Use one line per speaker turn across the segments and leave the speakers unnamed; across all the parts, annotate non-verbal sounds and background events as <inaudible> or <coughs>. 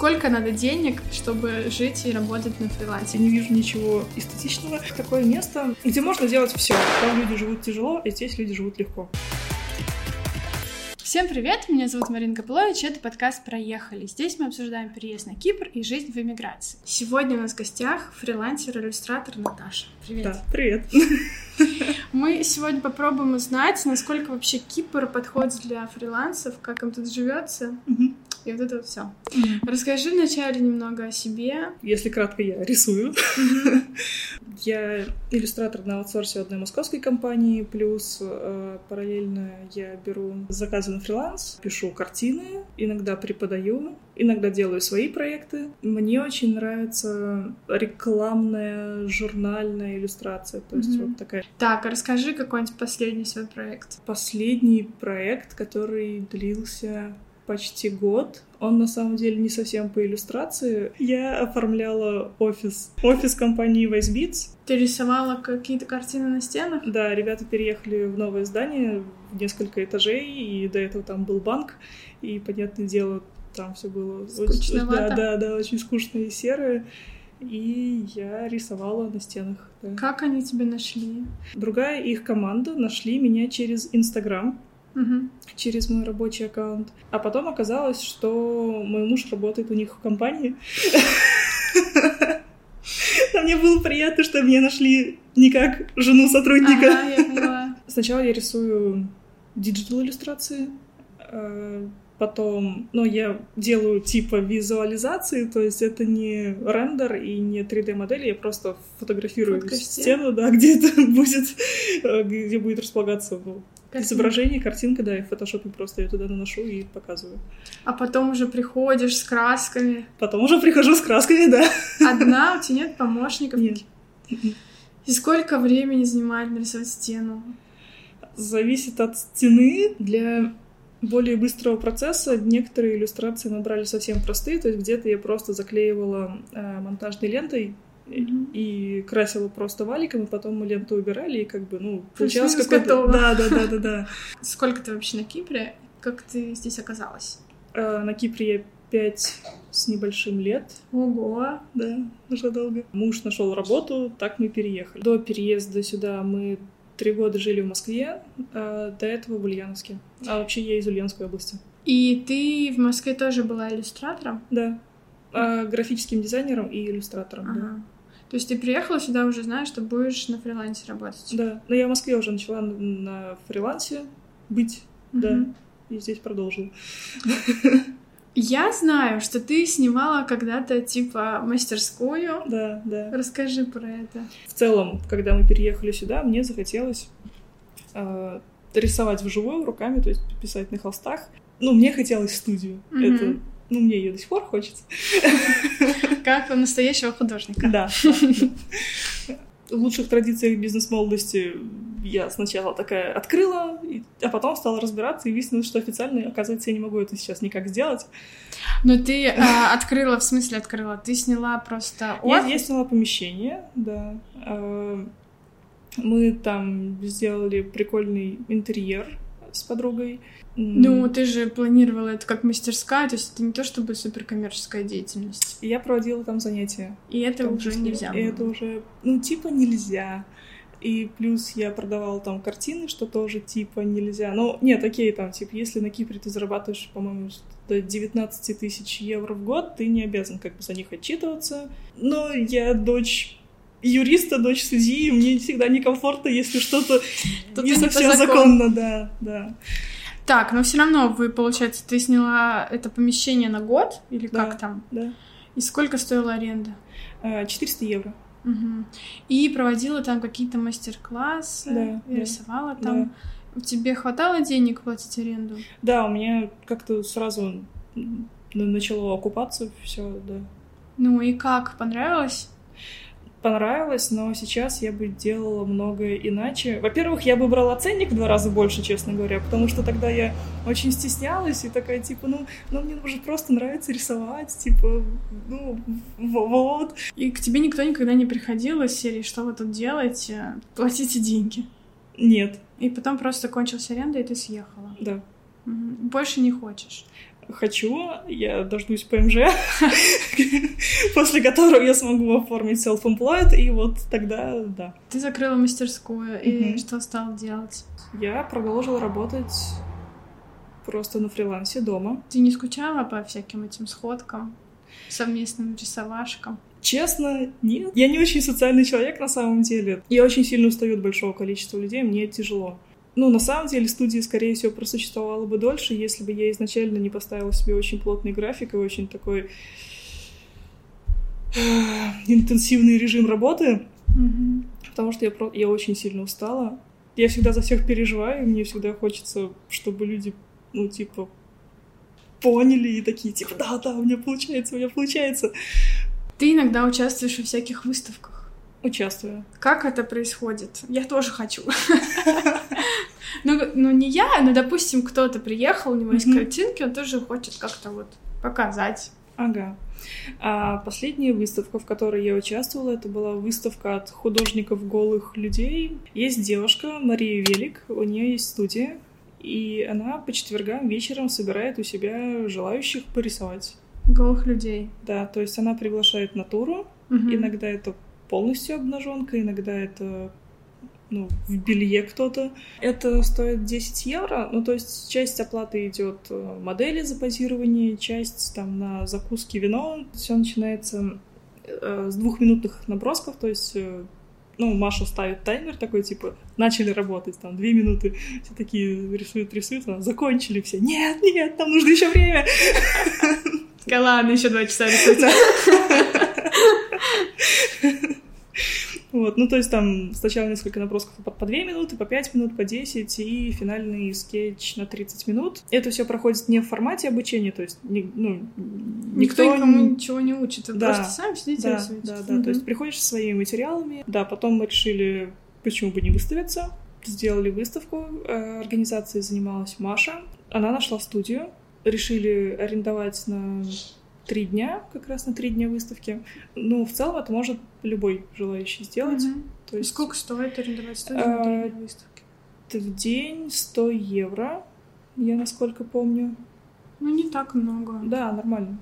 Сколько надо денег, чтобы жить и работать на фрилансе?
Я не вижу ничего эстетичного. Такое место, где можно делать все. Там люди живут тяжело, а здесь люди живут легко.
Всем привет, меня зовут Марина Копылович, это подкаст «Проехали». Здесь мы обсуждаем переезд на Кипр и жизнь в эмиграции. Сегодня у нас в гостях фрилансер-иллюстратор Наташа. Привет.
Да, привет. <laughs>
Мы сегодня попробуем узнать, насколько вообще Кипр подходит для фрилансов, как им тут живется. И вот это вот все. Расскажи вначале немного о себе.
Если кратко, я рисую. Я иллюстратор на аутсорсе одной московской компании, плюс э, параллельно я беру заказы на фриланс, пишу картины, иногда преподаю, иногда делаю свои проекты. Мне очень нравится рекламная журнальная иллюстрация, то есть вот такая.
Так, а расскажи какой-нибудь последний свой проект.
Последний проект, который длился почти год. Он на самом деле не совсем по иллюстрации. Я оформляла офис. Офис компании Vice
Ты рисовала какие-то картины на стенах?
Да, ребята переехали в новое здание, в несколько этажей, и до этого там был банк, и, понятное дело, там все было
очень,
да, да, да, очень скучно и серое. И я рисовала на стенах. Да.
Как они тебя нашли?
Другая их команда нашли меня через Инстаграм
угу.
через мой рабочий аккаунт. А потом оказалось, что мой муж работает у них в компании. <laughs> А мне было приятно, что меня нашли не как жену сотрудника.
Ага, я поняла.
Сначала я рисую digital иллюстрации, а потом, ну, я делаю типа визуализации, то есть это не рендер и не 3D-модель, я просто фотографирую стену, да, <laughs> где это будет, где будет располагаться Картинка. Изображение, картинка, да, и в фотошопе просто я туда наношу и показываю.
А потом уже приходишь с красками.
Потом уже прихожу с красками, да.
Одна, у тебя нет помощников?
Нет.
И сколько времени занимает нарисовать стену?
Зависит от стены. Для более быстрого процесса некоторые иллюстрации набрали совсем простые, то есть где-то я просто заклеивала э, монтажной лентой и красила просто валиком, и потом мы ленту убирали, и как бы, ну,
получалось какое-то...
Да, да, да, да, да. <laughs>
Сколько ты вообще на Кипре? Как ты здесь оказалась?
А, на Кипре я пять с небольшим лет.
Ого!
Да, уже долго. Муж нашел работу, так мы переехали. До переезда сюда мы три года жили в Москве, а до этого в Ульяновске. А вообще я из Ульяновской области.
И ты в Москве тоже была иллюстратором?
Да. А, графическим дизайнером и иллюстратором, ага. да.
То есть ты приехала сюда уже знаешь, что будешь на фрилансе работать?
Да, но я в Москве уже начала на фрилансе быть, угу. да, и здесь продолжила.
Я знаю, что ты снимала когда-то типа мастерскую.
Да, да.
Расскажи про это.
В целом, когда мы переехали сюда, мне захотелось э, рисовать вживую руками, то есть писать на холстах. Ну, мне хотелось студию. Mm-hmm. Это ну, мне ее до сих пор хочется. <laughs>
Как у настоящего художника.
Да. В лучших традициях бизнес-молодости я сначала такая открыла, а потом стала разбираться и выяснилось, что официально, оказывается, я не могу это сейчас никак сделать.
Но ты а, открыла, в смысле открыла? Ты сняла просто
офис? Я, я сняла помещение, да. А, мы там сделали прикольный интерьер с подругой.
Ну, ты же планировала это как мастерская, то есть это не то чтобы суперкоммерческая деятельность.
Я проводила там занятия.
И это уже нельзя.
И это уже, ну, типа нельзя. И плюс я продавала там картины, что тоже типа нельзя. Ну, нет, окей, там, типа, если на Кипре ты зарабатываешь, по-моему, до 19 тысяч евро в год, ты не обязан как бы за них отчитываться. Но я дочь юриста, дочь судьи, мне всегда некомфортно, если что-то не совсем законно, да, да.
Так, но все равно вы, получается, ты сняла это помещение на год или да, как там?
Да.
И сколько стоила аренда?
400 евро.
Угу. И проводила там какие-то мастер-классы,
да,
рисовала да, там. Да. Тебе хватало денег платить аренду?
Да, у меня как-то сразу начало окупаться все, да.
Ну и как? Понравилось?
Понравилось, но сейчас я бы делала многое иначе. Во-первых, я бы брала ценник в два раза больше, честно говоря, потому что тогда я очень стеснялась и такая, типа, ну, ну мне уже просто нравится рисовать, типа, ну, вот.
И к тебе никто никогда не приходил из серии, что вы тут делаете, платите деньги?
Нет.
И потом просто кончилась аренда, и ты съехала?
Да.
Больше не хочешь?
Хочу, я дождусь ПМЖ, <laughs> после которого я смогу оформить self-employed, и вот тогда, да.
Ты закрыла мастерскую, и что стал делать?
Я продолжила работать просто на фрилансе дома.
Ты не скучала по всяким этим сходкам, совместным рисовашкам?
Честно, нет. Я не очень социальный человек на самом деле. Я очень сильно устаю от большого количества людей, мне тяжело. Ну, на самом деле, студия, скорее всего, просуществовала бы дольше, если бы я изначально не поставила себе очень плотный график и очень такой <sighs> интенсивный режим работы,
mm-hmm.
потому что я, про... я очень сильно устала. Я всегда за всех переживаю, и мне всегда хочется, чтобы люди, ну, типа, поняли и такие, типа, да, да, у меня получается, у меня получается.
Ты иногда участвуешь в всяких выставках.
Участвую.
Как это происходит? Я тоже хочу. <laughs> Ну, ну, не я, но, допустим, кто-то приехал, у него есть картинки, он тоже хочет как-то вот показать.
Ага. А последняя выставка, в которой я участвовала, это была выставка от художников голых людей. Есть девушка Мария Велик, у нее есть студия, и она по четвергам вечером собирает у себя желающих порисовать.
Голых людей.
Да, то есть она приглашает натуру. Угу. Иногда это полностью обнаженка, иногда это ну, в белье кто-то. Это стоит 10 евро, ну, то есть часть оплаты идет э, модели за позирование, часть там на закуски вино. Все начинается э, с двухминутных набросков, то есть э, ну, Маша ставит таймер такой, типа, начали работать, там, две минуты, все такие рисуют, рисуют, а закончили все, нет, нет, нам нужно еще время.
Ладно, еще два часа <laughs> рисуйте. <laughs>
Вот, ну то есть там сначала несколько набросков по, по 2 минуты, по 5 минут, по 10 и финальный скетч на 30 минут. Это все проходит не в формате обучения, то есть не, ну,
никто, никто никому ничего не учит, да, просто сами сидите
да, рисуете. Да, да, угу. то есть приходишь со своими материалами. Да, потом мы решили, почему бы не выставиться. Сделали выставку, э, организацией занималась Маша. Она нашла студию, решили арендовать на три дня, как раз на три дня выставки. Ну, в целом это может любой желающий сделать.
Угу. То есть... Сколько стоит арендовать студию на три дня выставки?
В день 100 евро, я насколько помню.
Ну, не так много.
Да, нормально.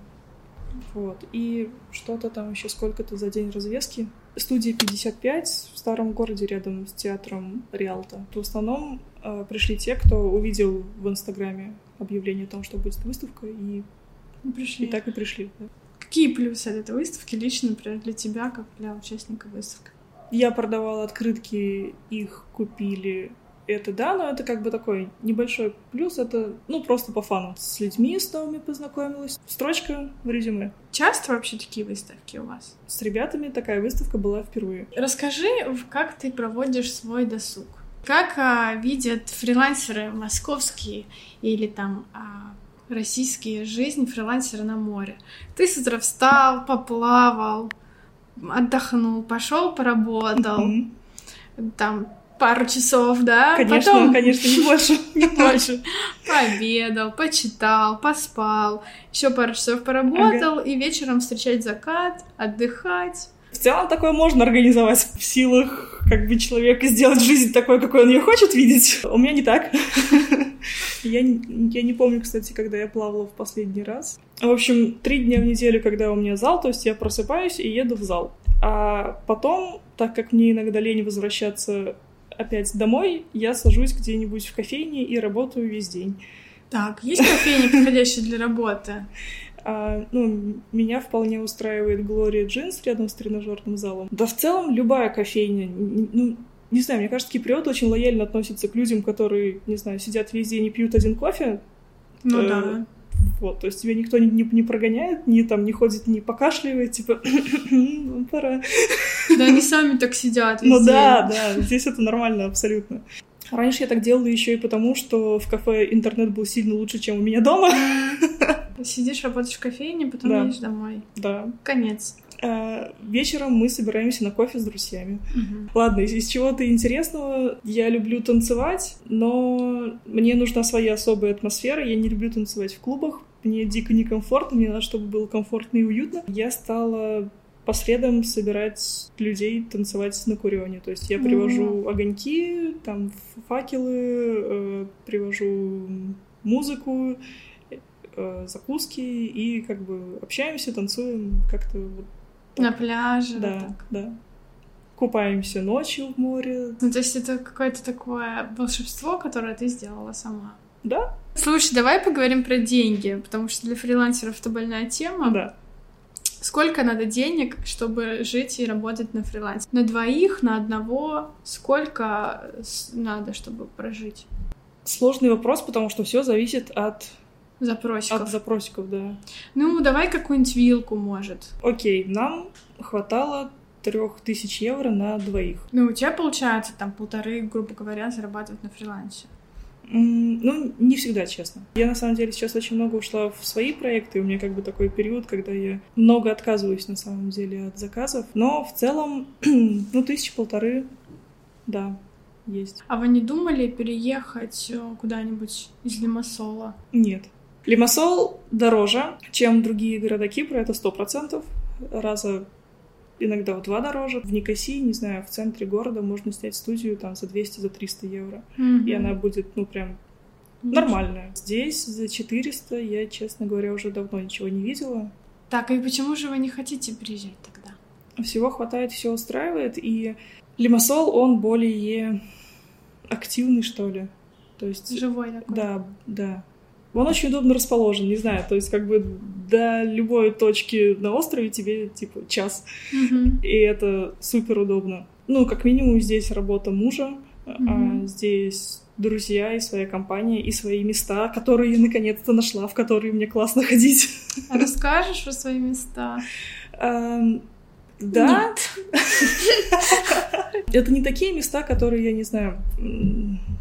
Вот. И что-то там еще сколько-то за день развески. Студия 55 в старом городе рядом с театром Риалта. В основном э, пришли те, кто увидел в Инстаграме объявление о том, что будет выставка, и
и пришли.
И так и пришли. Да.
Какие плюсы от этой выставки лично, например, для тебя, как для участника выставки?
Я продавала открытки, их купили. Это да, но это как бы такой небольшой плюс. Это, ну, просто по фану. С людьми с новыми познакомилась. Строчка в резюме.
Часто вообще такие выставки у вас?
С ребятами такая выставка была впервые.
Расскажи, как ты проводишь свой досуг? Как а, видят фрилансеры московские или там а, российские жизнь фрилансера на море. Ты с утра встал, поплавал, отдохнул, пошел поработал, там пару часов, да?
Конечно, Потом... конечно, не больше.
не <laughs> больше. Пообедал, почитал, поспал, еще пару часов поработал, ага. и вечером встречать закат, отдыхать.
В целом такое можно организовать в силах как бы человека сделать жизнь такой, какой он ее хочет видеть. У меня не так. <laughs> Я, я не помню, кстати, когда я плавала в последний раз. В общем, три дня в неделю, когда у меня зал, то есть я просыпаюсь и еду в зал. А потом, так как мне иногда лень возвращаться опять домой, я сажусь где-нибудь в кофейне и работаю весь день.
Так, есть кофейни, подходящие для работы? <laughs>
А, ну, меня вполне устраивает Глория Джинс рядом с тренажерным залом. Да в целом любая кофейня, ну, не знаю, мне кажется, Киприот очень лояльно относится к людям, которые, не знаю, сидят везде и не пьют один кофе.
Ну э, да.
Вот, то есть тебя никто не, не, не прогоняет, ни там не ходит, не покашливает, типа, <coughs> ну, пора.
Да, они сами так сидят
везде. Ну да, да, здесь это нормально абсолютно. Раньше я так делала еще и потому, что в кафе интернет был сильно лучше, чем у меня дома.
Сидишь, работаешь в кофейне, потом да. едешь домой.
Да.
Конец.
А, вечером мы собираемся на кофе с друзьями. Угу. Ладно, из, из чего-то интересного. Я люблю танцевать, но мне нужна своя особая атмосфера. Я не люблю танцевать в клубах. Мне дико некомфортно, мне надо, чтобы было комфортно и уютно. Я стала по средам собирать людей танцевать на курионе. То есть я привожу mm. огоньки, там факелы, э, привожу музыку, э, закуски и как бы общаемся, танцуем как-то вот так.
На пляже.
Да,
так.
да. Купаемся ночью в море.
Ну, то есть это какое-то такое волшебство, которое ты сделала сама.
Да,
Слушай, давай поговорим про деньги, потому что для фрилансеров это больная тема.
да.
Сколько надо денег, чтобы жить и работать на фрилансе? На двоих, на одного? Сколько надо, чтобы прожить?
Сложный вопрос, потому что все зависит от,
Запросиков.
от запросиков, да.
Ну, давай какую-нибудь вилку, может.
Окей, нам хватало трех тысяч евро на двоих.
Ну, у тебя получается там полторы, грубо говоря, зарабатывать на фрилансе.
Ну, не всегда, честно. Я, на самом деле, сейчас очень много ушла в свои проекты. У меня как бы такой период, когда я много отказываюсь, на самом деле, от заказов. Но в целом, <clears throat> ну, тысячи полторы, да, есть.
А вы не думали переехать э, куда-нибудь из Лимассола?
Нет. Лимассол дороже, чем другие города Кипра, это сто процентов. Раза иногда в два дороже. В Никосии, не знаю, в центре города можно снять студию там за 200-300 за 300 евро. И она будет, ну, прям нормальная. Здесь за 400 я, честно говоря, уже давно ничего не видела.
Так, и почему же вы не хотите переезжать тогда?
Всего хватает, все устраивает, и Лимассол, он более активный, что ли. То есть,
Живой такой.
да, да. Он очень удобно расположен, не знаю, то есть как бы до любой точки на острове тебе, типа, час,
Мгм.
и это супер удобно. Ну, как минимум, здесь работа мужа, а
Мгм.
здесь друзья и своя компания, и свои места, которые я наконец-то нашла, в которые мне классно ходить.
А расскажешь про свои места?
Да. <laughs> Это не такие места, которые, я не знаю...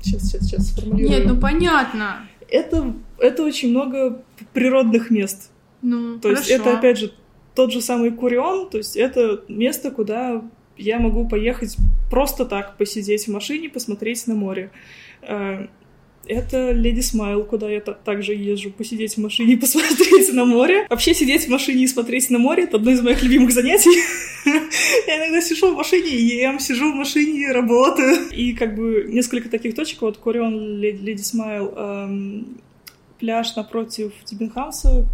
Сейчас, сейчас, сейчас сформулирую.
Нет, ну понятно.
Это, это очень много природных мест.
Ну,
То есть
хорошо.
это, опять же, тот же самый Курион, то есть это место, куда я могу поехать просто так, посидеть в машине, посмотреть на море. Э, Это Леди Смайл, куда я та- также езжу, посидеть в машине и <laughs> посмотреть на море. Вообще сидеть в машине и смотреть на море — это одно из моих любимых занятий. <laughs> Я иногда сижу в машине и ем, сижу в машине и работаю. И как бы несколько таких точек, вот Курион, Леди, Смайл, пляж напротив Тибенхауса,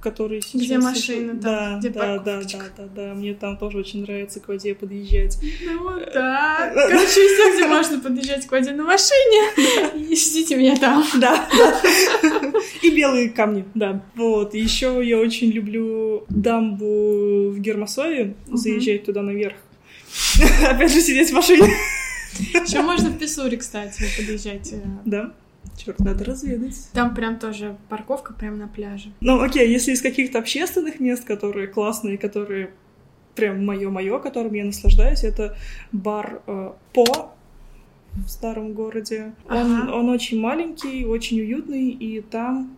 который сейчас...
Где машины, там,
да,
где
да, да, да, да, да, мне там тоже очень нравится к воде подъезжать.
Ну да. Короче, везде, где можно подъезжать к воде на машине. И ждите меня там.
Да, да. И белые камни, да. Вот. Еще я очень люблю дамбу в Гермосове, заезжать туда наверх. <laughs> Опять же, сидеть в машине.
Еще можно в Писсуре, кстати, подъезжать. э,
Да. Черт, надо разведать.
Там прям тоже парковка прямо на пляже.
Ну, окей, если из каких-то общественных мест, которые классные, которые прям мое-мое, которым я наслаждаюсь, это бар э, По в старом городе. Он,
Ага.
он очень маленький, очень уютный, и там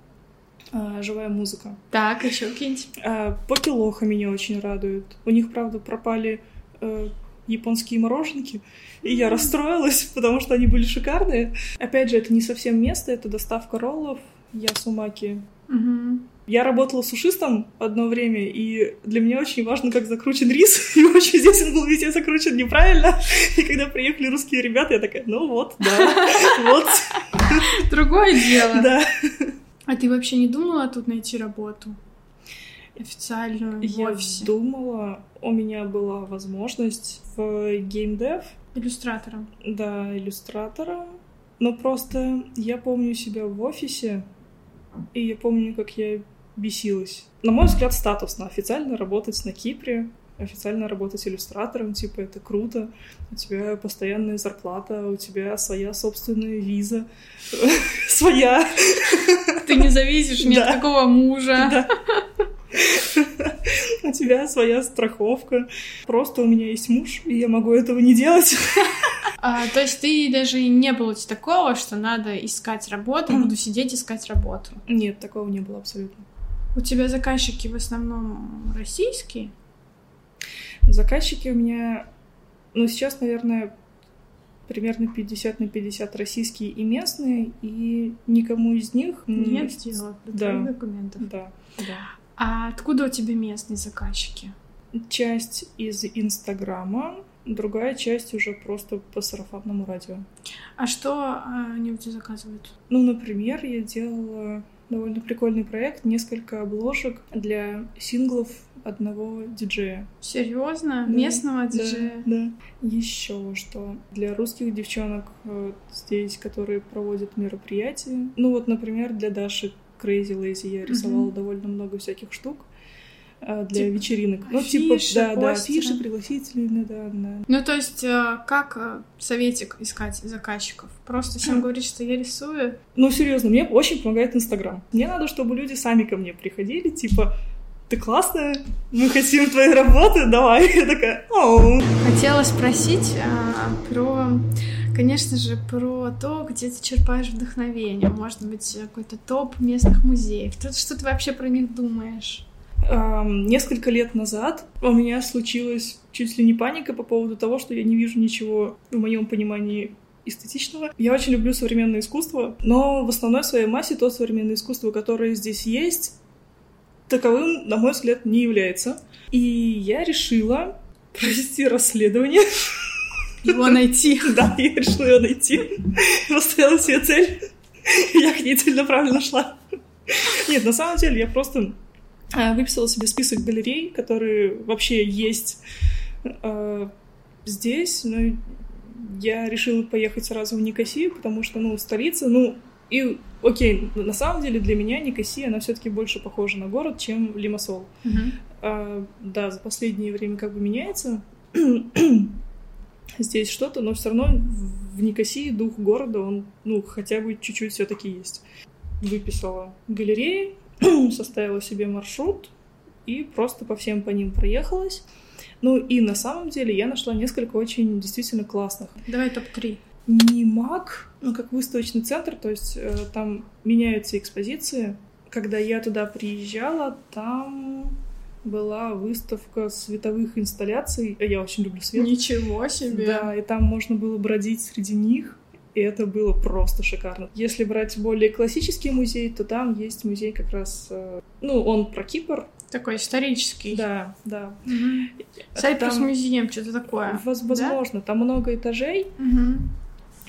э, живая музыка.
Так, еще какие-нибудь.
А, Покелоха меня очень радует. У них, правда, пропали э, японские мороженки, и я расстроилась, <laughs> потому что они были шикарные. Опять же, это не совсем место, это доставка роллов. Я сумаки.
Мгм.
Я работала сушистом одно время, и для меня очень важно, как закручен рис, <laughs> и очень здесь он был везде закручен неправильно. И когда приехали русские ребята, я такая, ну вот, да, <laughs> вот,
Другое дело.
да.
А ты вообще не думала тут найти работу? Официальную, в
Я
офисе?
думала, у меня была возможность в геймдев,
Иллюстратором.
да, иллюстратора, но просто я помню себя в офисе, и я помню, как я бесилась. На мой взгляд, статусно официально работать на Кипре, официально работать иллюстратором, типа, это круто, у тебя постоянная зарплата, у тебя своя собственная виза, <laughs> своя,
Ты не зависишь ни от какого мужа. <laughs>
У тебя своя страховка. Просто у меня есть муж, и я могу этого не делать.
А, то есть ты даже не было такого, что надо искать работу, буду сидеть искать работу.
Нет, такого не было абсолютно.
У тебя заказчики в основном российские?
Заказчики у меня, ну, сейчас, наверное, примерно 50 на 50 российские и местные, и никому из них...
Нет дела
Да.
документов.
Да, да.
А откуда у тебя местные заказчики?
Часть из Инстаграма, другая часть уже просто по сарафанному радио.
А что а, они у тебя заказывают?
Ну, например, я делала довольно прикольный проект, несколько обложек для синглов одного диджея.
Серьезно?
Да,
Местного
Да,
диджея?
Да. Еще что для русских девчонок э, здесь, которые проводят мероприятия. Ну вот, например, для Даши Crazy Lazy я рисовала
Мгм.
довольно много всяких штук э, для
Типа
вечеринок. Ну, типа, да, да, афиши, пригласительные, да, да.
Ну, то есть, э, как э, советик искать заказчиков? Просто всем говорить, что я рисую.
Ну, серьезно, мне очень помогает Инстаграм. Мне надо, чтобы люди сами ко мне приходили, типа, ты классная, мы хотим твоей работы, давай. <laughs> Я такая, оу.
Хотела спросить а, про, конечно же, про то, где ты черпаешь вдохновение. Может быть, какой-то топ местных музеев. Что, что ты вообще про них думаешь?
Ам, Несколько лет назад у меня случилась чуть ли не паника по поводу того, что я не вижу ничего в моем понимании эстетичного. Я очень люблю современное искусство, но в основной своей массе то современное искусство, которое здесь есть, таковым, на мой взгляд, не является. И я решила провести расследование. <laughs>
Его найти. <laughs>
Да, я решила ее найти. Поставила себе цель. Я к ней целенаправленно шла. Нет, на самом деле я просто а, выписала себе список галерей, которые вообще есть а, здесь. Но я решила поехать сразу в Никосию, потому что, ну, столица, ну, и, окей, на самом деле для меня Никосия, она все таки больше похожа на город, чем Лимассол.
Мгм.
А, да, за последнее время как бы меняется здесь что-то, но все равно в- Никосии дух города, он, ну, хотя бы чуть-чуть все таки есть. Выписала галереи, <clears throat> составила себе маршрут и просто по всем по ним проехалась. Ну и на самом деле я нашла несколько очень действительно классных.
Давай топ-3.
Не МАК, ну как выставочный центр, то есть э, там меняются экспозиции. Когда я туда приезжала, там была выставка световых инсталляций. Я очень люблю свет.
Ничего себе.
Да, и там можно было бродить среди них. И это было просто шикарно. Если брать более классический музей, то там есть музей как раз... э, Ну, он про Кипр.
Такой исторический.
Да, да.
Мгм. Сайпрус
Там-
музеем, что-то такое.
Воз- Возможно, там много этажей,
Мгм.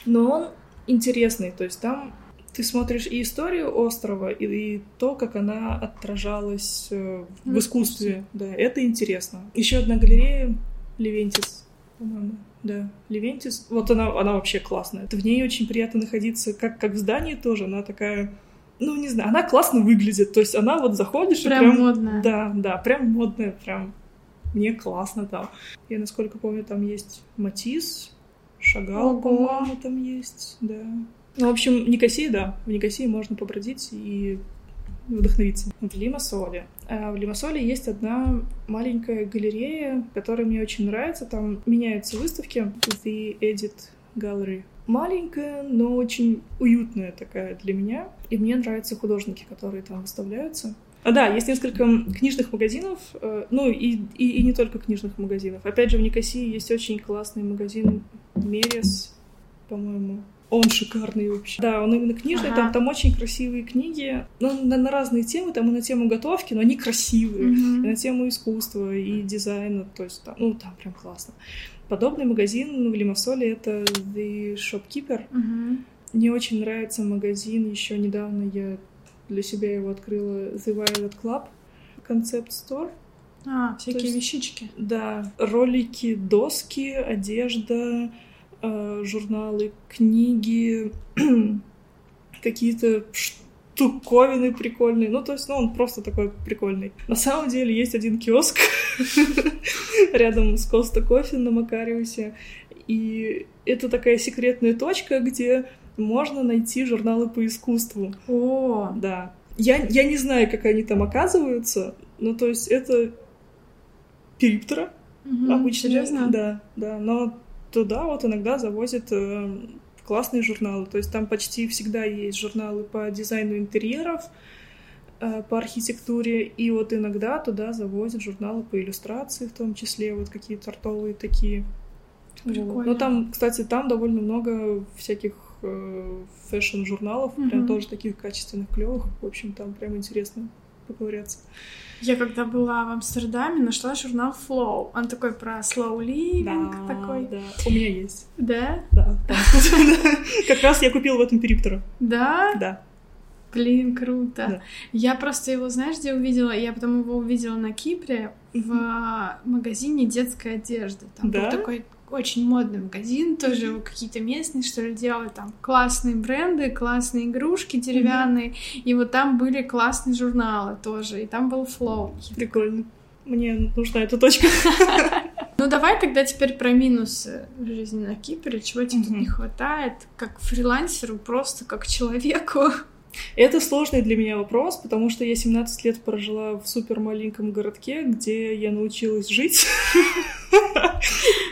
но он интересный. То есть там ты смотришь и историю острова, и, и то, как она отражалась э, в
В
искусстве. Да, это интересно. Еще одна галерея Левентис, по-моему. Да, Левентис. Вот она, она вообще классная. В ней очень приятно находиться, как, как в здании тоже. Она такая, ну, не знаю, она классно выглядит. То есть она вот заходишь
Прям
и прям...
модная.
Да, да, прям модная, прям мне классно там. Я, насколько помню, там есть Матис, Шагал, по-моему, там есть, да. Ну, в общем, в Никосии, да, в Никосии можно побродить и вдохновиться. В Лимассоле. А в Лимассоле есть одна маленькая галерея, которая мне очень нравится. Там меняются выставки. The Edit Gallery. Маленькая, но очень уютная такая для меня. И мне нравятся художники, которые там выставляются. А, да, есть несколько книжных магазинов, э, ну и, и, и не только книжных магазинов. Опять же, в Никосии есть очень классный магазин Мерес, по-моему. Он шикарный вообще. Да, он именно книжный,
Ага.
там, там очень красивые книги. Ну, на, на разные темы, там и на тему готовки, но они красивые.
Мгм.
И на тему искусства и дизайна, то есть там, ну, там прям классно. Подобный магазин в Лимассоле — это The Shopkeeper.
Мгм.
Мне очень нравится магазин. Еще недавно я для себя его открыла The Violet Club Concept Store.
А, всякие
есть-
вещички.
Да, ролики, доски, одежда, журналы, книги, <clears throat> какие-то штуковины прикольные. Ну, то есть, ну, он просто такой прикольный. На самом деле есть один киоск <laughs> рядом с Коста Кофе на Макариусе. И это такая секретная точка, где можно найти журналы по искусству.
О,
Да. Я, я не знаю, как они там оказываются, но то есть это периптера
мгм,
обычно.
Серьезно?
Да, да. Но туда вот иногда завозят э, классные журналы. То есть там почти всегда есть журналы по дизайну интерьеров, э, по архитектуре, и вот иногда туда завозят журналы по иллюстрации, в том числе вот какие-то артовые такие. Вот.
Прикольно.
Но там, кстати, там довольно много всяких э, fashion -журналов, прям
Мгм.
тоже таких качественных, клевых. В общем, там прям интересно поковыряться.
Я когда была в Амстердаме, нашла журнал Flow. Он такой про slow living такой.
да. У меня есть.
Да?
Да. <laughs> Как раз я купила в этом периптера.
Да?
Да.
Блин, круто. Да. Я просто его, знаешь, где увидела? Я потом его увидела на Кипре в магазине детской одежды. Там да? был такой очень модный магазин, тоже какие-то местные, что ли, делали там классные бренды, классные игрушки деревянные, mm-hmm. и вот там были классные журналы тоже, и там был флоу.
Прикольно. Мне нужна эта точка. <laughs>
Ну давай тогда теперь про минусы жизни на Кипре, чего тебе тут не хватает, как фрилансеру, просто как человеку.
Это сложный для меня вопрос, потому что я 17 лет прожила в супер маленьком городке, где я научилась жить.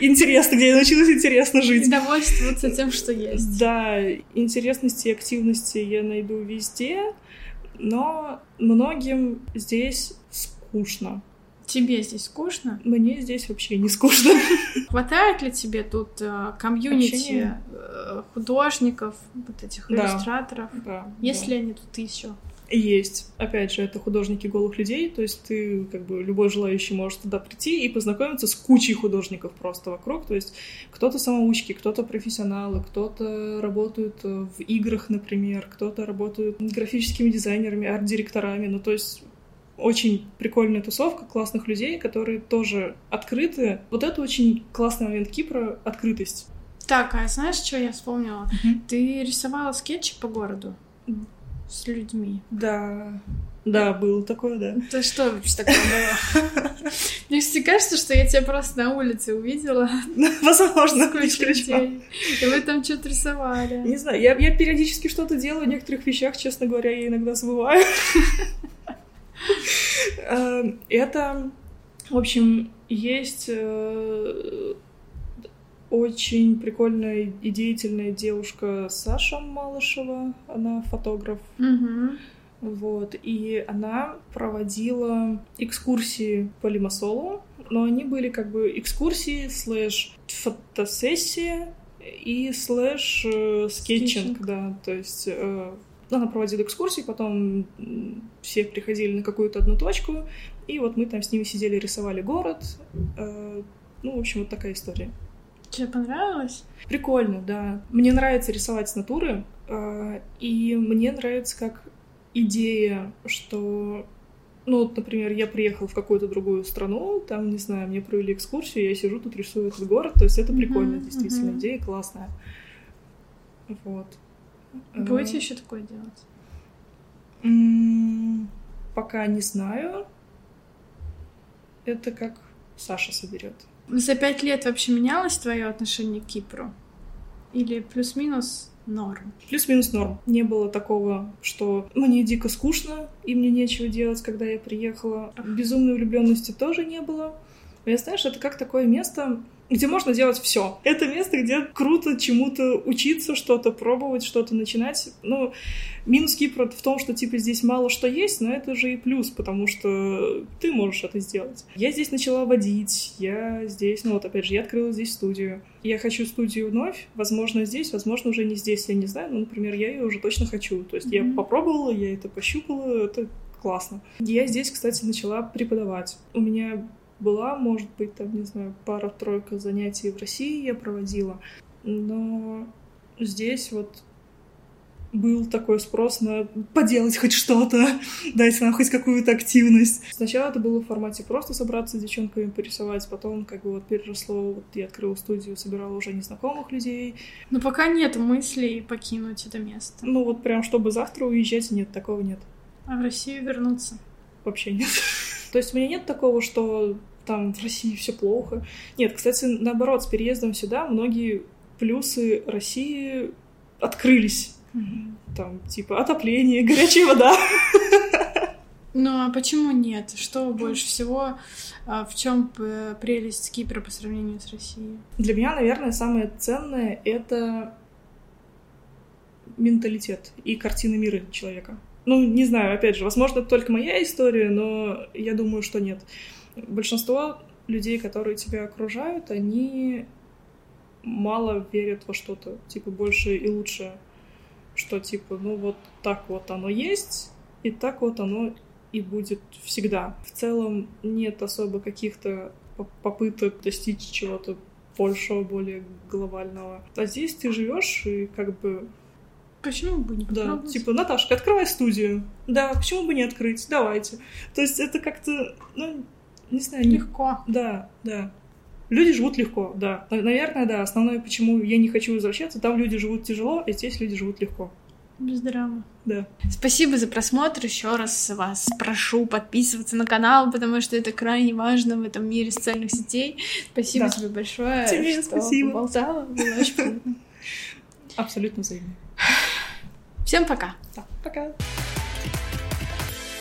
Интересно, где я научилась интересно жить.
И довольствоваться тем, что есть.
Да, интересности и активности я найду везде, но многим здесь скучно.
Тебе здесь скучно?
Мне здесь вообще не скучно. <laughs>
Хватает ли тебе тут э, комьюнити э, художников, вот этих да. иллюстраторов? Да. Есть да. ли они тут еще?
Есть. Опять же, это художники голых людей, то есть ты, как бы, любой желающий может туда прийти и познакомиться с кучей художников просто вокруг, то есть кто-то самоучки, кто-то профессионалы, кто-то работают э, в играх, например, кто-то работают графическими дизайнерами, арт-директорами, ну, то есть очень прикольная тусовка классных людей, которые тоже открыты. Вот это очень классный момент Кипра — открытость.
Так, а знаешь, что я вспомнила? Uh-huh. Ты рисовала скетчи по городу с людьми.
Да. Да, было такое, да.
Это что вообще такое было? Мне всегда кажется, что я тебя просто на улице увидела. <laughs>
Возможно,
людей. И вы там что-то рисовали.
Не знаю, я, я периодически что-то делаю в некоторых вещах, честно говоря, я иногда забываю. <laughs> Эм, это, в общем, есть э, очень прикольная и деятельная девушка Саша Малышева, она фотограф. Вот, и она проводила экскурсии по Лимассолу, но они были как бы экскурсии slash фотосессия и slash э, скетчинг, да, то есть э, она проводила экскурсии, потом все приходили на какую-то одну точку, и вот мы там с ними сидели, рисовали город. Э, ну, в общем, вот такая история.
Тебе понравилось?
Прикольно, да. Мне нравится рисовать с натуры, э, и мне нравится как идея, что ну, вот, например, я приехал в какую-то другую страну, там, не знаю, мне провели экскурсию, я сижу тут рисую этот город, то есть это прикольно, uh-huh, действительно, uh-huh. идея классная. Вот.
Будете еще такое делать?
Пока не знаю. Это как Саша соберет.
За пять лет вообще менялось твое отношение к Кипру? Или плюс-минус норм?
Плюс-минус норм. Не было такого, что мне дико скучно, и мне нечего делать, когда я приехала. Безумной влюбленности тоже не было. Я знаешь, это как такое место, где можно делать все. Это место, где круто чему-то учиться, что-то пробовать, что-то начинать. Ну, минус Кипра в том, что, типа, здесь мало что есть, но это же и плюс, потому что ты можешь это сделать. Я здесь начала водить, я здесь, ну вот, опять же, я открыла здесь студию. Я хочу студию вновь, возможно, здесь, возможно, уже не здесь, я не знаю, но, например, я ее уже точно хочу. То есть mm-hmm. я попробовала, я это пощупала, это классно. Я здесь, кстати, начала преподавать. У меня была, может быть, там, не знаю, пара-тройка занятий в России я проводила, но здесь вот был такой спрос на поделать хоть что-то, <laughs> дать нам хоть какую-то активность. Сначала это было в формате просто собраться с девчонками порисовать, потом как бы вот переросло, вот я открыла студию, собирала уже незнакомых людей.
Но пока нет мыслей покинуть это место.
Ну вот прям, чтобы завтра уезжать, нет, такого нет.
А в Россию вернуться?
Вообще нет. <laughs> То есть у меня нет такого, что там в России все плохо. Нет, кстати, наоборот, с переездом сюда многие плюсы России открылись. Mm-hmm. Там, типа, отопление, горячая вода.
Ну а почему нет? Что больше всего, а, в чем прелесть Кипра по сравнению с Россией?
Для меня, наверное, самое ценное это менталитет и картина мира человека. Ну, не знаю, опять же, возможно, это только моя история, но я думаю, что нет большинство людей, которые тебя окружают, они мало верят во что-то, типа, больше и лучше, что, типа, ну вот так вот оно есть, и так вот оно и будет всегда. В целом нет особо каких-то попыток достичь чего-то большего, более глобального. А здесь ты живешь и как бы
Почему бы не
Да, типа, Наташка, открывай студию. Да, почему бы не открыть? Давайте. То есть это как-то, ну, не знаю, не...
Легко.
Да, да. Люди живут легко, да. Наверное, да. Основное, почему я не хочу возвращаться, там люди живут тяжело, а здесь люди живут легко.
Без драмы.
Да.
Спасибо за просмотр. Еще раз вас прошу подписываться на канал, потому что это крайне важно в этом мире социальных сетей. Спасибо
Да.
тебе большое,
Тебе
что
спасибо.
поболтала. Было очень приятно.
Абсолютно взаимно.
Всем пока.
Да, пока.